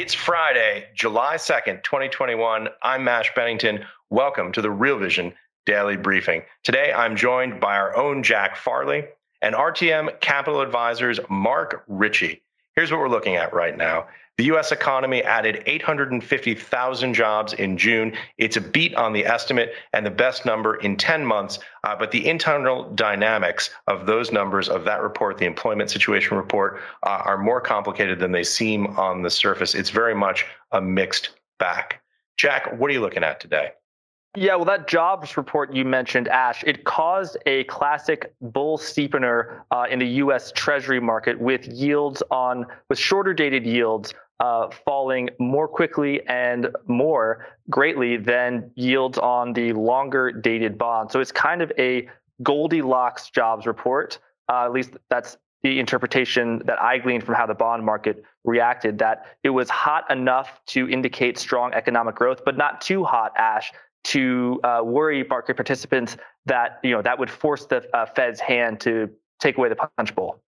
It's Friday, July 2nd, 2021. I'm Ash Bennington. Welcome to the Real Vision Daily Briefing. Today, I'm joined by our own Jack Farley and RTM Capital Advisors Mark Ritchie. Here's what we're looking at right now. The U.S. economy added 850,000 jobs in June. It's a beat on the estimate and the best number in 10 months. Uh, but the internal dynamics of those numbers of that report, the employment situation report, uh, are more complicated than they seem on the surface. It's very much a mixed bag. Jack, what are you looking at today? Yeah, well, that jobs report you mentioned, Ash, it caused a classic bull steepener uh, in the U.S. Treasury market with yields on with shorter dated yields uh, falling more quickly and more greatly than yields on the longer dated bond. So it's kind of a Goldilocks jobs report. Uh, at least that's the interpretation that I gleaned from how the bond market reacted. That it was hot enough to indicate strong economic growth, but not too hot, Ash, to uh, worry market participants that you know that would force the uh, Fed's hand to take away the punch bowl.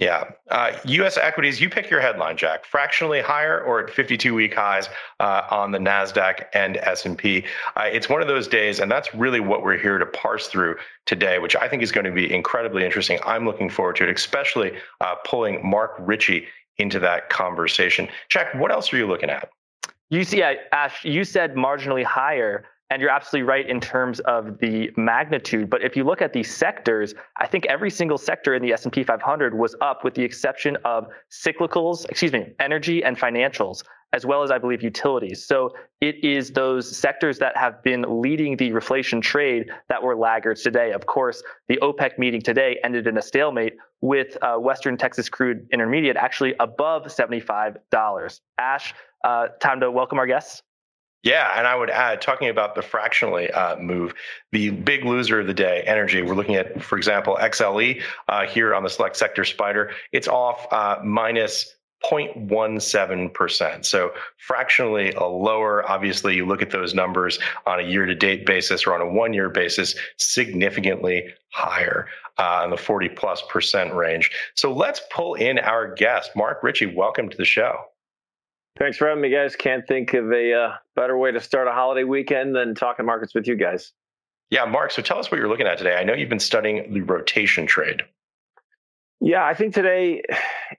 Yeah. Uh, U.S. equities, you pick your headline, Jack. Fractionally higher or at 52-week highs uh, on the Nasdaq and S&P. Uh, it's one of those days, and that's really what we're here to parse through today, which I think is going to be incredibly interesting. I'm looking forward to it, especially uh, pulling Mark Ritchie into that conversation. Jack, what else are you looking at? You see, Ash, you said marginally higher. And you're absolutely right in terms of the magnitude. But if you look at the sectors, I think every single sector in the S&P 500 was up with the exception of cyclicals, excuse me, energy and financials, as well as I believe utilities. So it is those sectors that have been leading the reflation trade that were laggards today. Of course, the OPEC meeting today ended in a stalemate with uh, Western Texas crude intermediate actually above $75. Ash, uh, time to welcome our guests. Yeah, and I would add, talking about the fractionally uh, move, the big loser of the day, energy. We're looking at, for example, XLE uh, here on the select sector spider. It's off uh, minus 0.17%. So fractionally a lower. Obviously, you look at those numbers on a year to date basis or on a one year basis, significantly higher uh, in the 40 plus percent range. So let's pull in our guest, Mark Ritchie. Welcome to the show. Thanks for having me, guys. Can't think of a uh, better way to start a holiday weekend than talking markets with you guys. Yeah, Mark. So tell us what you're looking at today. I know you've been studying the rotation trade. Yeah, I think today,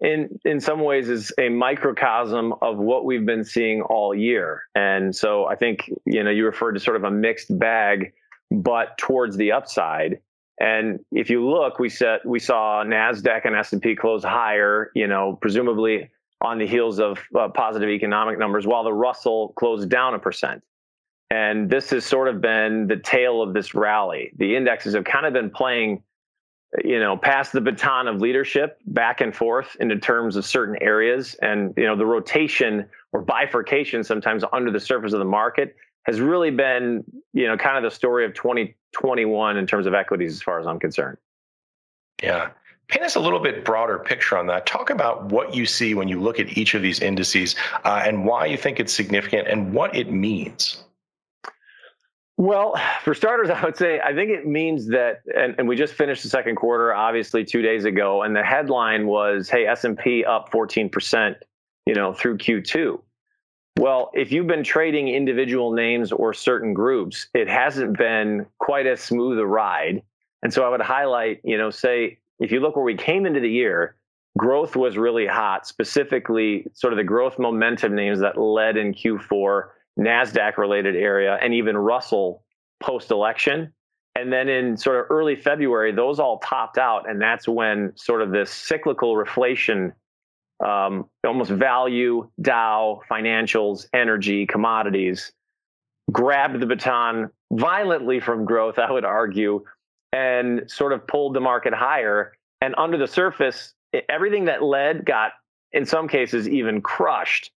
in in some ways, is a microcosm of what we've been seeing all year. And so I think you know you referred to sort of a mixed bag, but towards the upside. And if you look, we set we saw Nasdaq and S and P close higher. You know, presumably on the heels of uh, positive economic numbers, while the Russell closed down a percent. And this has sort of been the tale of this rally. The indexes have kind of been playing, you know, past the baton of leadership back and forth into terms of certain areas. And, you know, the rotation or bifurcation sometimes under the surface of the market has really been, you know, kind of the story of 2021 in terms of equities, as far as I'm concerned. Yeah paint us a little bit broader picture on that. Talk about what you see when you look at each of these indices uh, and why you think it's significant and what it means. Well, for starters, I would say I think it means that, and, and, we just finished the second quarter, obviously two days ago, and the headline was, "Hey, S and P up 14 percent, you know, through Q2." Well, if you've been trading individual names or certain groups, it hasn't been quite as smooth a ride. And so I would highlight, you know, say if you look where we came into the year, growth was really hot, specifically sort of the growth momentum names that led in Q4, NASDAQ related area, and even Russell post election. And then in sort of early February, those all topped out. And that's when sort of this cyclical reflation, um, almost value, Dow, financials, energy, commodities, grabbed the baton violently from growth, I would argue, and sort of pulled the market higher. And under the surface, everything that led got, in some cases, even crushed.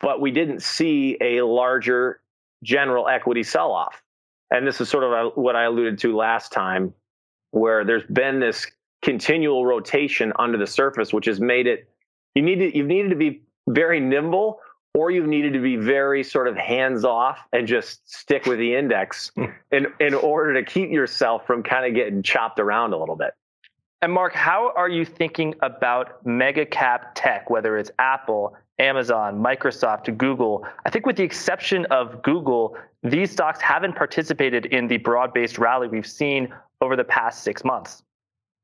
But we didn't see a larger general equity sell off. And this is sort of uh, what I alluded to last time, where there's been this continual rotation under the surface, which has made it you need to you've needed to be very nimble or you've needed to be very sort of hands off and just stick with the index hmm. in in order to keep yourself from kind of getting chopped around a little bit. And Mark, how are you thinking about mega cap tech, whether it's Apple, Amazon, Microsoft, Google? I think with the exception of Google, these stocks haven't participated in the broad-based rally we've seen over the past 6 months.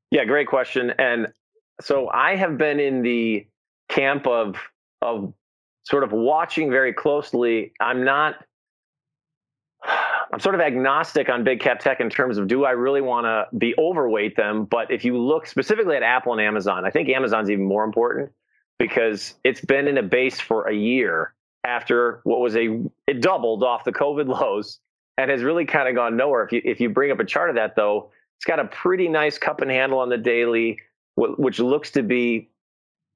Yeah, great question. And so I have been in the camp of of sort of watching very closely. I'm not I'm sort of agnostic on big cap tech in terms of do I really want to be overweight them? But if you look specifically at Apple and Amazon, I think Amazon's even more important because it's been in a base for a year after what was a it doubled off the COVID lows and has really kind of gone nowhere. If you if you bring up a chart of that though, it's got a pretty nice cup and handle on the daily, which looks to be,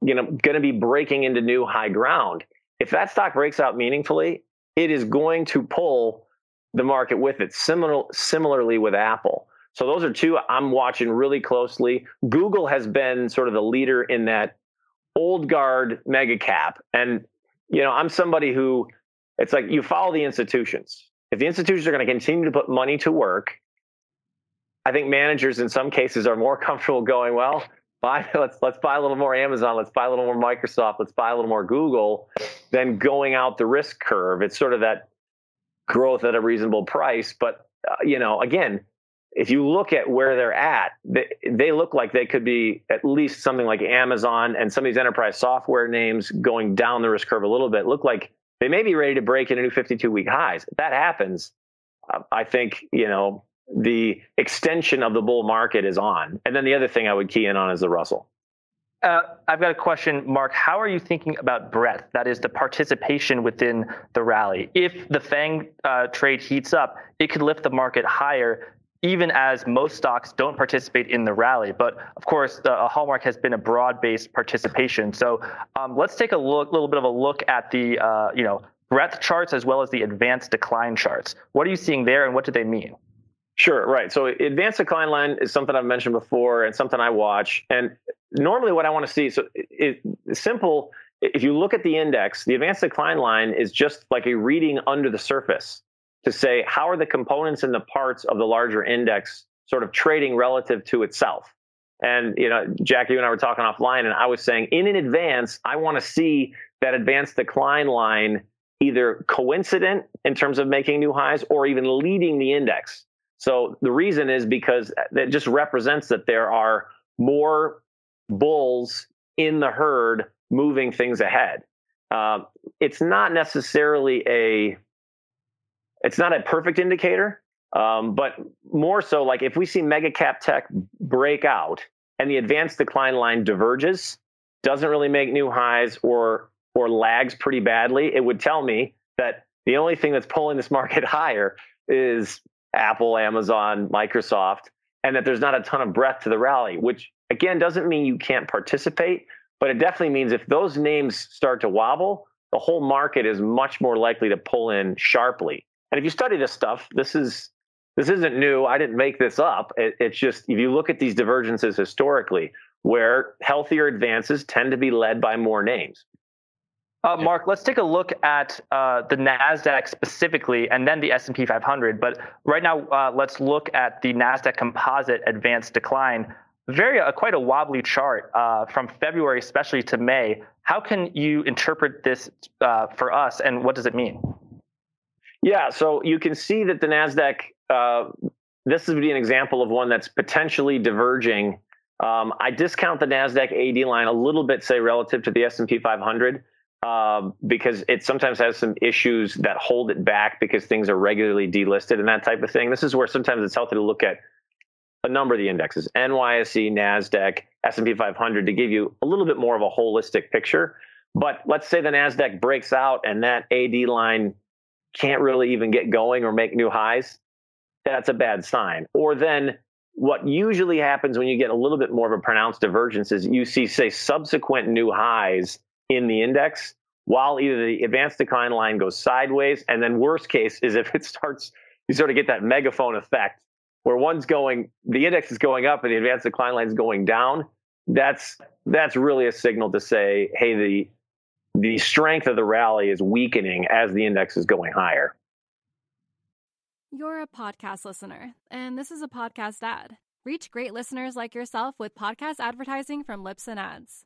you know, going to be breaking into new high ground. If that stock breaks out meaningfully, it is going to pull the market with it. Similar, similarly with Apple. So those are two I'm watching really closely. Google has been sort of the leader in that old guard mega cap. And, you know, I'm somebody who it's like you follow the institutions. If the institutions are going to continue to put money to work, I think managers in some cases are more comfortable going, well, buy let's let's buy a little more Amazon, let's buy a little more Microsoft, let's buy a little more Google, than going out the risk curve. It's sort of that growth at a reasonable price. But uh, you know, again, if you look at where they're at, they, they look like they could be at least something like Amazon and some of these enterprise software names going down the risk curve a little bit. Look like they may be ready to break into new 52 week highs. If that happens, uh, I think you know the extension of the bull market is on. And then the other thing I would key in on is the Russell. Uh, I've got a question, Mark. How are you thinking about breadth? That is the participation within the rally. If the FANG uh, trade heats up, it could lift the market higher, even as most stocks don't participate in the rally. But of course, the hallmark has been a broad-based participation. So um, let's take a look, little bit of a look at the uh, you know breadth charts as well as the advanced decline charts. What are you seeing there, and what do they mean? Sure, right. So advanced decline line is something I've mentioned before and something I watch. And normally what I want to see, so it, simple, if you look at the index, the advanced decline line is just like a reading under the surface to say how are the components and the parts of the larger index sort of trading relative to itself. And you know, Jack, you and I were talking offline, and I was saying in an advance, I want to see that advanced decline line either coincident in terms of making new highs or even leading the index. So the reason is because it just represents that there are more bulls in the herd moving things ahead. Uh, it's not necessarily a it's not a perfect indicator, um, but more so like if we see mega cap tech break out and the advanced decline line diverges, doesn't really make new highs or or lags pretty badly, it would tell me that the only thing that's pulling this market higher is Apple, Amazon, Microsoft, and that there's not a ton of breadth to the rally, which again doesn't mean you can't participate, but it definitely means if those names start to wobble, the whole market is much more likely to pull in sharply. And if you study this stuff, this is this isn't new. I didn't make this up. It, it's just if you look at these divergences historically, where healthier advances tend to be led by more names. Uh, Mark, let's take a look at uh, the Nasdaq specifically, and then the S&P 500. But right now, uh, let's look at the Nasdaq Composite Advanced Decline. Very uh, quite a wobbly chart uh, from February, especially to May. How can you interpret this uh, for us, and what does it mean? Yeah, so you can see that the Nasdaq. this would be an example of one that's potentially diverging. Um, I discount the Nasdaq AD line a little bit, say relative to the S&P 500 um, because it sometimes has some issues that hold it back because things are regularly delisted and that type of thing. This is where sometimes it's healthy to look at a number of the indexes, NYSE, NASDAQ, S&P 500 to give you a little bit more of a holistic picture. But let's say the NASDAQ breaks out and that AD line can't really even get going or make new highs, that's a bad sign. Or then what usually happens when you get a little bit more of a pronounced divergence is you see, say, subsequent new highs in the index while either the advanced decline line goes sideways, and then worst case is if it starts, you sort of get that megaphone effect where one's going, the index is going up and the advanced decline line is going down. That's that's really a signal to say, hey, the the strength of the rally is weakening as the index is going higher. You're a podcast listener, and this is a podcast ad. Reach great listeners like yourself with podcast advertising from Libsyn Ads.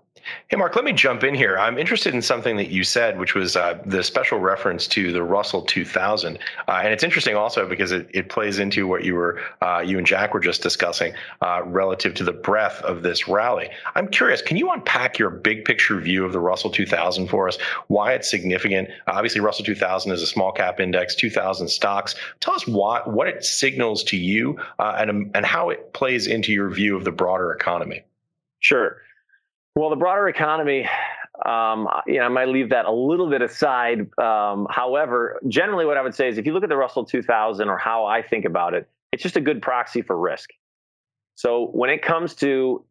Hey, Mark, let me jump in here. I'm interested in something that you said, which was uh, the special reference to the Russell 2000. Uh, and it's interesting also because it, it plays into what you were, uh, you and Jack were just discussing uh, relative to the breadth of this rally. I'm curious, can you unpack your big picture view of the Russell 2000 for us? Why it's significant? obviously, Russell 2000 is a small cap index, 2000 stocks. Tell us why, what it signals to you uh, and, and how it plays into your view of the broader economy. Sure. Well, the broader economy, um, you know, I might leave that a little bit aside. Um, however, generally, what I would say is if you look at the Russell 2000 or how I think about it, it's just a good proxy for risk. So when it comes to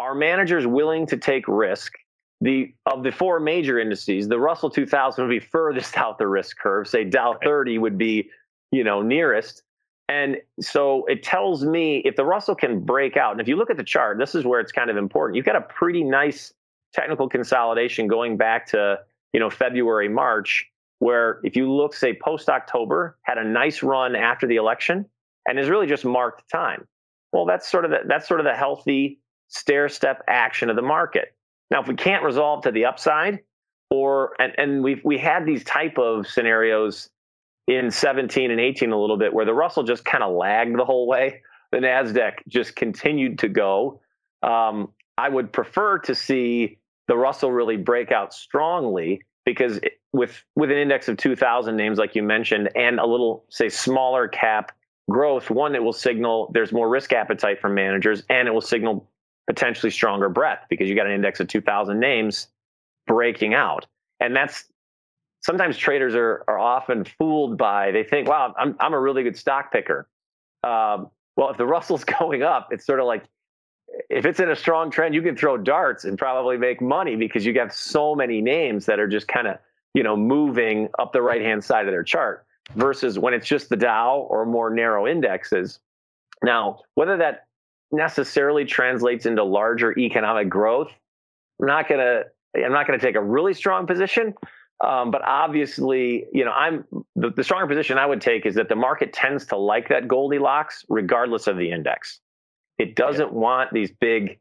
are managers willing to take risk? The of the four major indices, the Russell 2000 would be furthest out the risk curve. Say Dow 30 would be, you know, nearest. And so it tells me if the Russell can break out, and if you look at the chart, this is where it's kind of important. You've got a pretty nice technical consolidation going back to you know February, March, where if you look, say post October, had a nice run after the election, and is really just marked time. Well, that's sort of the, that's sort of the healthy stair step action of the market. Now, if we can't resolve to the upside, or and, and we've we had these type of scenarios in 17 and 18 a little bit where the Russell just kind of lagged the whole way. The NASDAQ just continued to go. Um, I would prefer to see the Russell really break out strongly because it, with with an index of 2,000 names like you mentioned and a little say smaller cap growth, one it will signal there's more risk appetite from managers and it will signal potentially stronger breadth because you got an index of 2,000 names breaking out, and that's sometimes traders are are often fooled by they think, wow, I'm I'm a really good stock picker. Um, well, if the Russell's going up, it's sort of like if it's in a strong trend, you can throw darts and probably make money because you have so many names that are just kind of you know moving up the right hand side of their chart. Versus when it's just the Dow or more narrow indexes. Now, whether that necessarily translates into larger economic growth, I'm not gonna I'm not gonna take a really strong position. Um, but obviously, you know, I'm the, the, stronger position I would take is that the market tends to like that Goldilocks, regardless of the index. It doesn't yeah. want these big,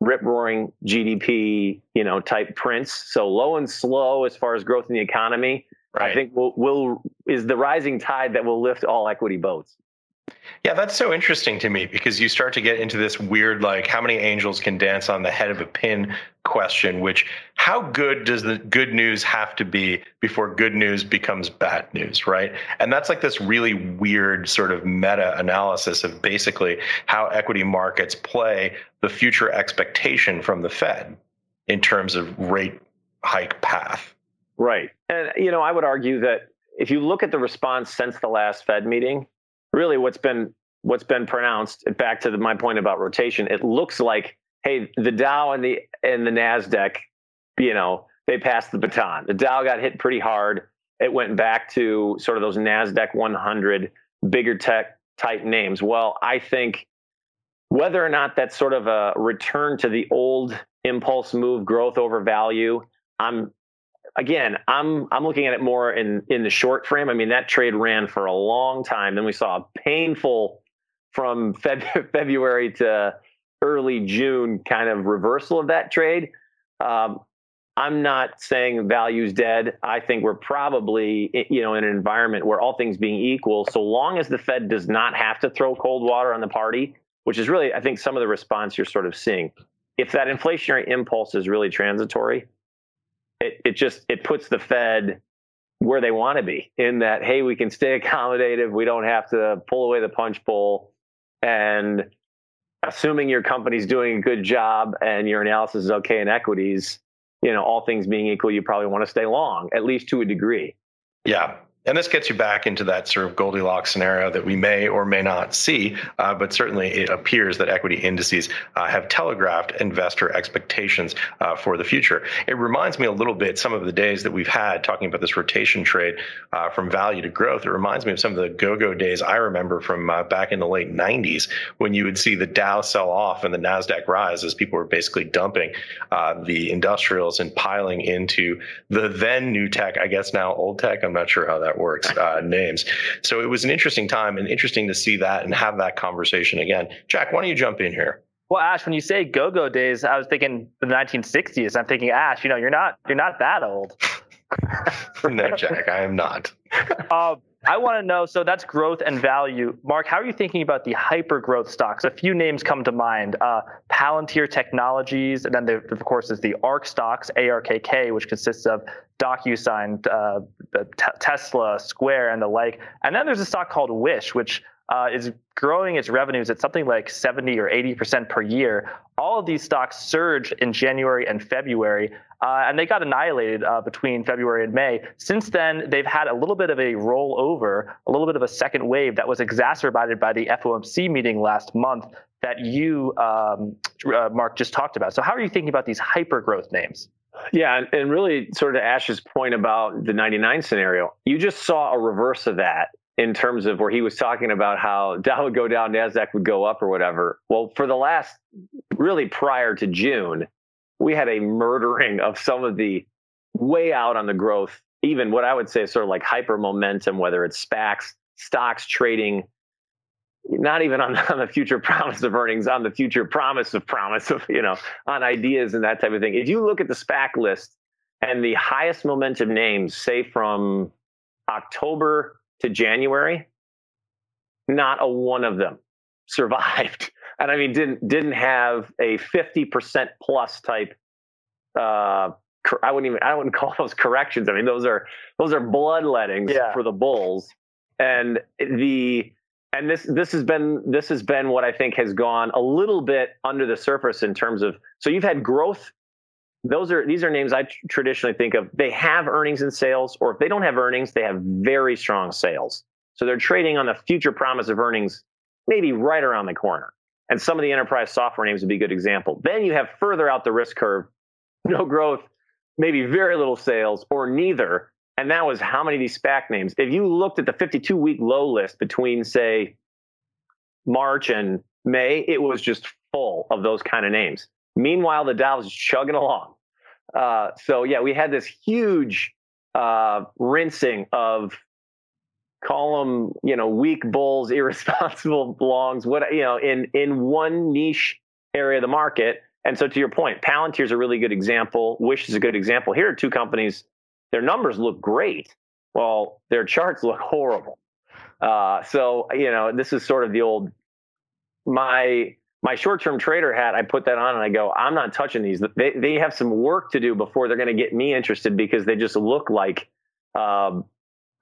rip roaring GDP, you know, type prints. So low and slow as far as growth in the economy. Right. I think will will is the rising tide that will lift all equity boats. Yeah, that's so interesting to me because you start to get into this weird, like, how many angels can dance on the head of a pin question, which how good does the good news have to be before good news becomes bad news, right? And that's like this really weird sort of meta analysis of basically how equity markets play the future expectation from the Fed in terms of rate hike path. Right. And, you know, I would argue that if you look at the response since the last Fed meeting, really what's been what's been pronounced back to the, my point about rotation it looks like hey the dow and the and the nasdaq you know they passed the baton. The dow got hit pretty hard. It went back to sort of those nasdaq 100 bigger tech type names. Well i think whether or not that's sort of a return to the old impulse move growth over value i'm again, I'm I'm looking at it more in in the short frame. I mean, that trade ran for a long time. Then we saw a painful from Feb- February to early June kind of reversal of that trade. Um, I'm not saying value's dead. I think we're probably you know in an environment where all things being equal, so long as the Fed does not have to throw cold water on the party, which is really I think some of the response you're sort of seeing. If that inflationary impulse is really transitory, it, it just it puts the Fed where they want to be in that hey we can stay accommodative we don't have to pull away the punch bowl. And assuming your company's doing a good job and your analysis is okay in equities you know all things being equal you probably want to stay long at least to a degree. Yeah and this gets you back into that sort of Goldilocks scenario that we may or may not see, uh, but certainly it appears that equity indices uh, have telegraphed investor expectations uh, for the future. It reminds me a little bit some of the days that we've had talking about this rotation trade uh, from value to growth. It reminds me of some of the go-go days I remember from uh, back in the late 90s when you would see the Dow sell off and the Nasdaq rise as people were basically dumping uh, the industrials and piling into the then new tech, I guess now old tech. I'm not sure how that works uh, names. So it was an interesting time and interesting to see that and have that conversation again. Jack, why don't you jump in here? Well, Ash, when you say go-go days, I was thinking the 1960s. I'm thinking, Ash, you know, you're not you're not that old. no, Jack, I am not. Uh, I want to know. So that's growth and value. Mark, how are you thinking about the hyper growth stocks? A few names come to mind: uh, Palantir Technologies, and then there, of course is the ARK stocks, ARKK, which consists of DocuSign, uh, Tesla, Square, and the like. And then there's a stock called Wish, which uh, is growing its revenues at something like 70 or 80 percent per year. All of these stocks surged in January and February, uh, and they got annihilated uh, between February and May. Since then, they've had a little bit of a rollover, a little bit of a second wave that was exacerbated by the FOMC meeting last month that you, um, uh, Mark, just talked about. So, how are you thinking about these hyper growth names? Yeah, and really, sort of Ash's point about the 99 scenario, you just saw a reverse of that in terms of where he was talking about how Dow would go down, Nasdaq would go up, or whatever. Well, for the last really prior to June, we had a murdering of some of the way out on the growth, even what I would say is sort of like hyper momentum, whether it's SPACs, stocks trading, not even on, on the future promise of earnings, on the future promise of promise of, you know, on ideas and that type of thing. If you look at the SPAC list and the highest momentum names, say from October to January, not a one of them survived. And I mean, didn't didn't have a fifty percent plus type. Uh, I wouldn't even I wouldn't call those corrections. I mean, those are those are bloodlettings yeah. for the Bulls. And the and this this has been this has been what I think has gone a little bit under the surface in terms of so you've had growth those are these are names I tr- traditionally think of. They have earnings and sales, or if they don't have earnings, they have very strong sales. So they're trading on the future promise of earnings, maybe right around the corner. And some of the enterprise software names would be a good example. Then you have further out the risk curve, no growth, maybe very little sales, or neither. And that was how many of these SPAC names. If you looked at the 52 week low list between, say, March and May, it was just full of those kind of names. Meanwhile, the Dow was chugging along. Uh, so yeah, we had this huge uh, rinsing of call them you know weak bulls, irresponsible longs, what you know in in one niche area of the market. And so to your point, Palantir is a really good example. Wish is a good example. Here are two companies. Their numbers look great. Well, their charts look horrible. Uh, so you know this is sort of the old my my short-term trader hat, I put that on and I go, I'm not touching these. They they have some work to do before they're going to get me interested because they just look like um,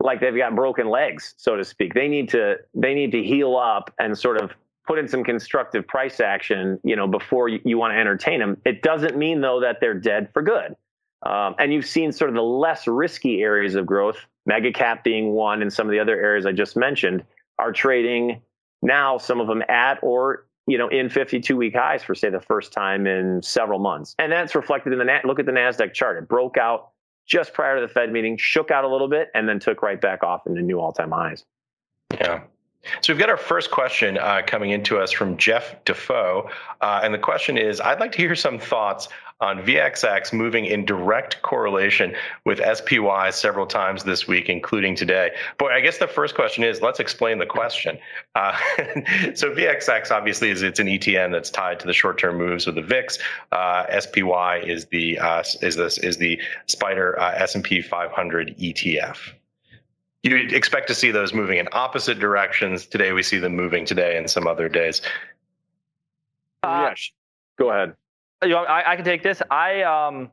like they've got broken legs, so to speak. They need to they need to heal up and sort of put in some constructive price action, you know, before you, you want to entertain them. It doesn't mean though that they're dead for good. Um, and you've seen sort of the less risky areas of growth, mega cap being one, and some of the other areas I just mentioned are trading now. Some of them at or you know, in 52 week highs for say the first time in several months. And that's reflected in the look at the Nasdaq chart. It broke out just prior to the Fed meeting, shook out a little bit, and then took right back off into new all time highs. Yeah. So we've got our first question uh, coming into us from Jeff Defoe, uh, and the question is: I'd like to hear some thoughts on VXX moving in direct correlation with SPY several times this week, including today. Boy, I guess the first question is: Let's explain the question. Uh, so VXX obviously is it's an ETN that's tied to the short-term moves of the VIX. Uh, SPY is the uh, is this is the Spider uh, S&P 500 ETF you expect to see those moving in opposite directions. Today we see them moving today and some other days. Uh, yes. Go ahead. You know, I, I, can take this. I um,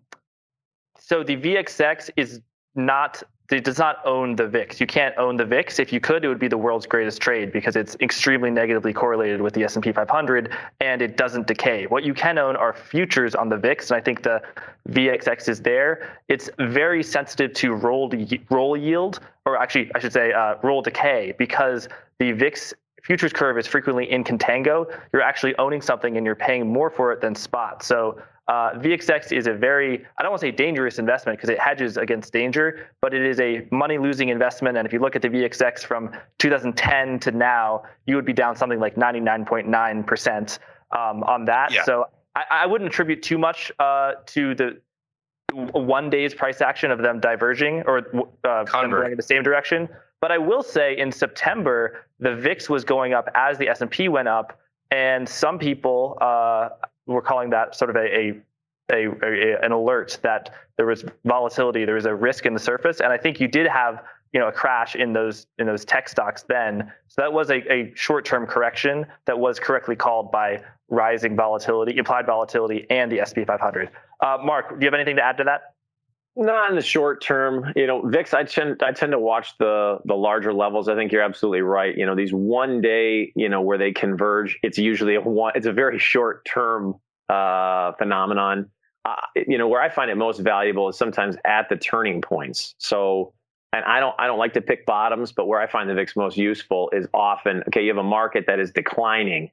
so the VXX is not it does not own the VIX. You can't own the VIX. If you could, it would be the world's greatest trade because it's extremely negatively correlated with the S&P 500 and it doesn't decay. What you can own are futures on the VIX, and I think the VXX is there. It's very sensitive to roll roll yield, or actually, I should say, uh, roll decay, because the VIX futures curve is frequently in contango. You're actually owning something and you're paying more for it than spot. So uh, VXX is a very, I don't want to say dangerous investment because it hedges against danger, but it is a money losing investment. And if you look at the VXX from 2010 to now, you would be down something like 99.9% um, on that. Yeah. So I, I, wouldn't attribute too much uh, to the one day's price action of them diverging or uh, them going in the same direction. But I will say in September, the VIX was going up as the S&P went up. And some people, uh, we're calling that sort of a, a a, a, an alert that there was volatility, there was a risk in the surface, and I think you did have you know a crash in those in those tech stocks then. So that was a, a short term correction that was correctly called by rising volatility, implied volatility, and the SP 500. Uh, Mark, do you have anything to add to that? Not in the short term, you know, VIX. I tend I tend to watch the the larger levels. I think you're absolutely right. You know, these one day, you know, where they converge, it's usually a one. It's a very short term uh, phenomenon. Uh, you know, where I find it most valuable is sometimes at the turning points. So, and I don't, I don't like to pick bottoms, but where I find the VIX most useful is often, okay, you have a market that is declining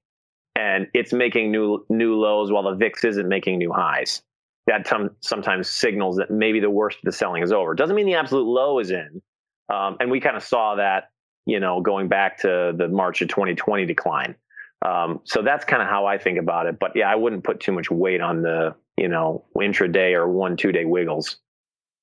and it's making new, new lows while the VIX isn't making new highs. That t- sometimes signals that maybe the worst of the selling is over. Doesn't mean the absolute low is in. Um, and we kind of saw that, you know, going back to the March of 2020 decline. Um, so that's kind of how I think about it. But yeah, I wouldn't put too much weight on the, you know, intraday or one, two day wiggles.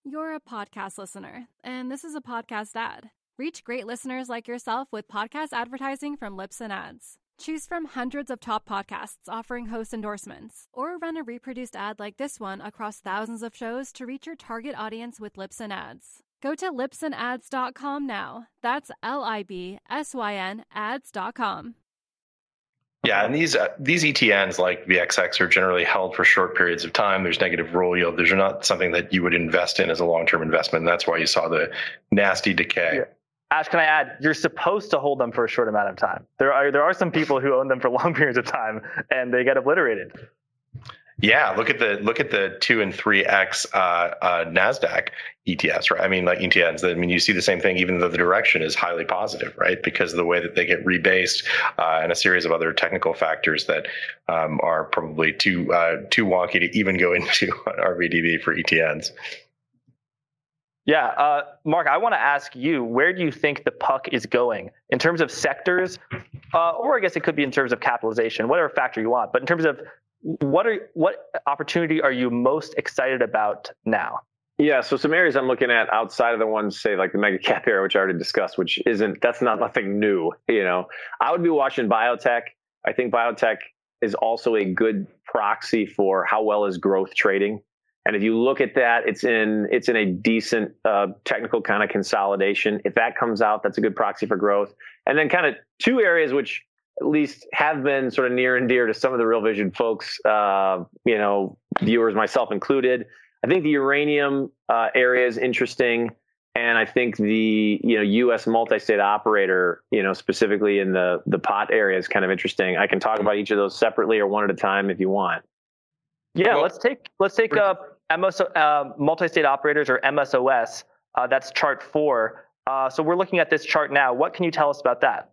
You're a podcast listener, and this is a podcast ad. Reach great listeners like yourself with podcast advertising from Libsyn Ads. Choose from hundreds of top podcasts offering host endorsements, or run a reproduced ad like this one across thousands of shows to reach your target audience with Libsyn Ads. Go to libsynads.com now. That's L I B S Y N ads.com. Yeah, and these uh, these ETNs like VXX are generally held for short periods of time. There's negative roll yield. These are not something that you would invest in as a long term investment. And that's why you saw the nasty decay. Yeah. Ash, can I add? You're supposed to hold them for a short amount of time. There are there are some people who own them for long periods of time and they get obliterated. Yeah, look at the look at the two and three x uh, uh, Nasdaq ETFs, right? I mean, like ETNs. I mean, you see the same thing, even though the direction is highly positive, right? Because of the way that they get rebased uh, and a series of other technical factors that um, are probably too uh, too wonky to even go into RVDB for ETNs. Yeah, uh, Mark, I want to ask you, where do you think the puck is going in terms of sectors, uh, or I guess it could be in terms of capitalization, whatever factor you want. But in terms of what are what opportunity are you most excited about now? Yeah, so some areas I'm looking at outside of the ones, say like the mega cap area, which I already discussed, which isn't that's not nothing new. You know, I would be watching biotech. I think biotech is also a good proxy for how well is growth trading. And if you look at that, it's in it's in a decent uh, technical kind of consolidation. If that comes out, that's a good proxy for growth. And then kind of two areas which at least have been sort of near and dear to some of the Real Vision folks, uh, you know, viewers, myself included. I think the uranium uh, area is interesting, and I think the you know U.S. multi-state operator, you know, specifically in the the pot area is kind of interesting. I can talk about each of those separately or one at a time if you want. Yeah, well, let's take let's take uh, MS, uh, multi-state operators or MSOS. Uh, that's chart four. Uh, so we're looking at this chart now. What can you tell us about that?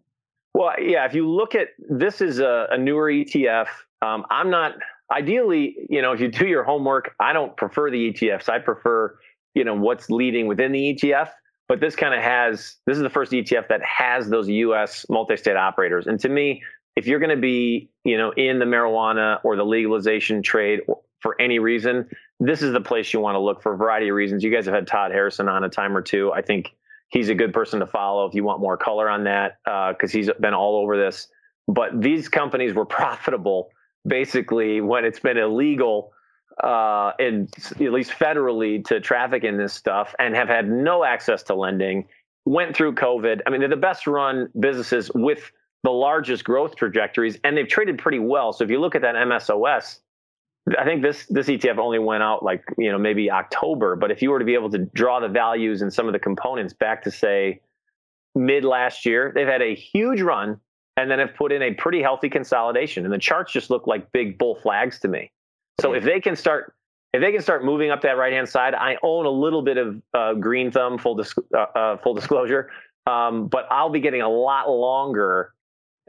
Well, yeah, if you look at this is a, a newer ETF. Um, I'm not ideally, you know, if you do your homework, I don't prefer the ETFs. I prefer, you know, what's leading within the ETF. But this kind of has this is the first ETF that has those US multi-state operators. And to me, if you're going to be, you know, in the marijuana or the legalization trade for any reason, this is the place you want to look for a variety of reasons. You guys have had Todd Harrison on a time or two. I think he's a good person to follow if you want more color on that because uh, he's been all over this. But these companies were profitable basically when it's been illegal uh, and at least federally to traffic in this stuff and have had no access to lending. Went through COVID. I mean, they're the best run businesses with the largest growth trajectories, and they've traded pretty well. So if you look at that MSOS, I think this this ETF only went out like you know maybe October, but if you were to be able to draw the values and some of the components back to say mid last year, they've had a huge run and then have put in a pretty healthy consolidation, and the charts just look like big bull flags to me. So if they can start if they can start moving up that right hand side, I own a little bit of uh, green thumb, full dis- uh, uh, full disclosure, um, but I'll be getting a lot longer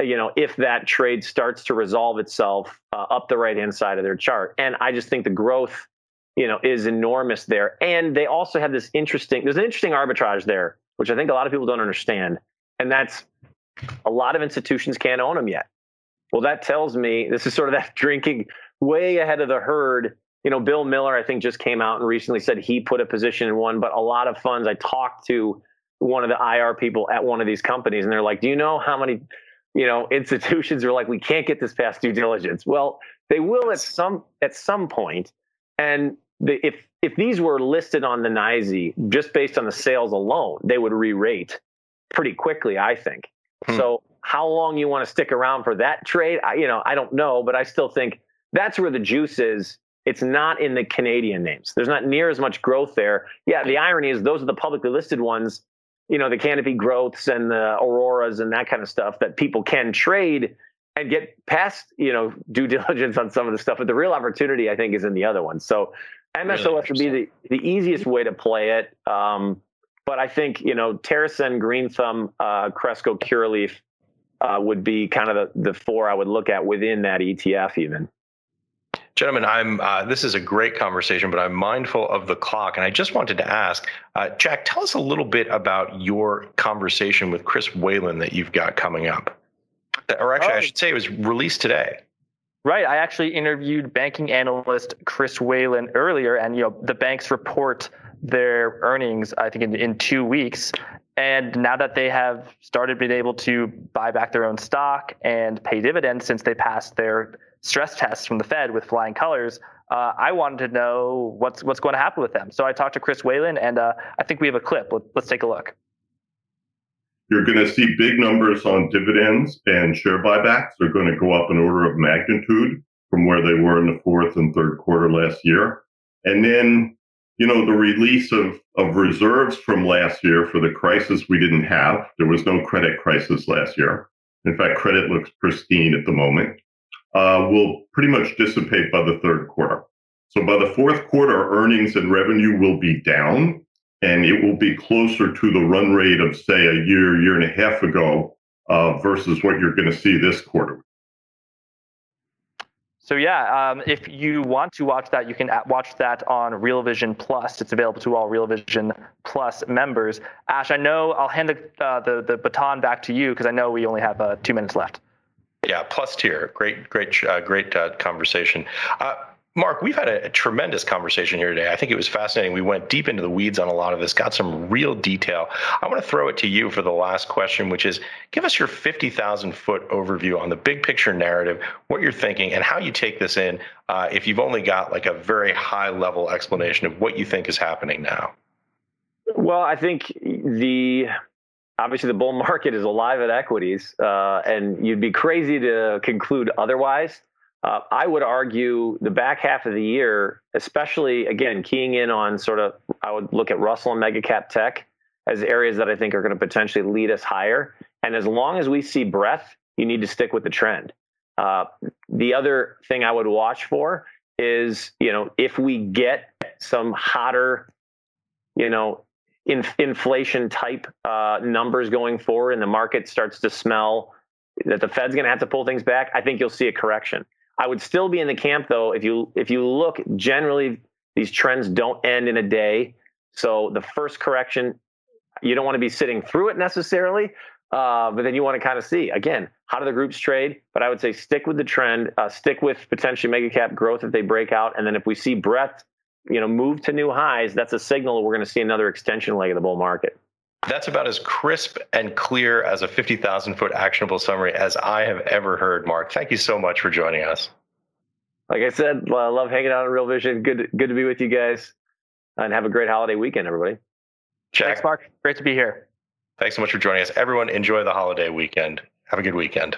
you know, if that trade starts to resolve itself uh, up the right hand side of their chart. And I just think the growth, you know, is enormous there. And they also have this interesting, there's an interesting arbitrage there, which I think a lot of people don't understand. And that's a lot of institutions can't own them yet. Well, that tells me this is sort of that drinking way ahead of the herd. You know, Bill Miller, I think, just came out and recently said he put a position in one, but a lot of funds I talked to one of the IR people at one of these companies, and they're like, Do you know how many you know, institutions are like, we can't get this past due diligence. Well, they will at some at some point. And the, if if these were listed on the NYSE just based on the sales alone, they would re-rate pretty quickly, I think. Hmm. So how long you want to stick around for that trade, I, you know, I don't know, but I still think that's where the juice is. It's not in the Canadian names. There's not near as much growth there. Yeah, the irony is those are the publicly listed ones you know the canopy growths and the auroras and that kind of stuff that people can trade and get past you know due diligence on some of the stuff but the real opportunity i think is in the other ones so msos really? would be the, the easiest way to play it. Um, but i think you know TerrAscend green thumb uh, cresco curaleaf uh, would be kind of the, the four i would look at within that etf even Gentlemen, I'm. Uh, this is a great conversation, but I'm mindful of the clock, and I just wanted to ask, uh, Jack, tell us a little bit about your conversation with Chris Whalen that you've got coming up, or actually, oh. I should say, it was released today. Right. I actually interviewed banking analyst Chris Whalen earlier, and you know the banks report their earnings. I think in, in two weeks, and now that they have started being able to buy back their own stock and pay dividends since they passed their stress tests from the Fed with flying colors, uh, I wanted to know what's what's going to happen with them. So I talked to Chris Whalen, and uh, I think we have a clip. Let, let's take a look. You're going to see big numbers on dividends and share buybacks. They're going to go up an order of magnitude from where they were in the fourth and third quarter last year. And then, you know, the release of, of reserves from last year for the crisis we didn't have. There was no credit crisis last year. In fact, credit looks pristine at the moment uh, will pretty much dissipate by the third quarter. So by the fourth quarter, earnings and revenue will be down, and it will be closer to the run rate of, say, a year, year and a half ago uh, versus what you're going to see this quarter. So yeah, um, if you want to watch that, you can watch that on Real Vision Plus. It's available to all Real Vision Plus members. Ash, I know I'll hand the uh, the, the baton back to you because I know we only have uh, two minutes left. Yeah, plus tier. Great, great, uh, great uh, conversation. Uh, Mark, we've had a, a, tremendous conversation here today. I think it was fascinating. We went deep into the weeds on a lot of this, got some real detail. I want to throw it to you for the last question, which is give us your 50,000 foot overview on the big picture narrative, what you're thinking, and how you take this in uh, if you've only got like a very high level explanation of what you think is happening now. Well, I think the obviously the bull market is alive at equities, uh, and you'd be crazy to conclude otherwise. Uh, I would argue the back half of the year, especially again keying in on sort of, I would look at Russell and mega cap tech as areas that I think are going to potentially lead us higher. And as long as we see breadth, you need to stick with the trend. Uh, the other thing I would watch for is, you know, if we get some hotter, you know, in, inflation type uh, numbers going forward and the market starts to smell that the Fed's going to have to pull things back, I think you'll see a correction. I would still be in the camp though. If you if you look generally, these trends don't end in a day. So the first correction, you don't want to be sitting through it necessarily, uh, but then you want to kind of see again how do the groups trade. But I would say stick with the trend, uh, stick with potentially mega cap growth if they break out, and then if we see breadth you know, move to new highs, that's a signal we're going to see another extension leg of the bull market. That's about as crisp and clear as a 50,000 foot actionable summary as I have ever heard, Mark. Thank you so much for joining us. Like I said, I love hanging out on Real Vision. Good, good to be with you guys, and have a great holiday weekend, everybody. Jack, Thanks, Mark. Great to be here. Thanks so much for joining us. Everyone, enjoy the holiday weekend. Have a good weekend.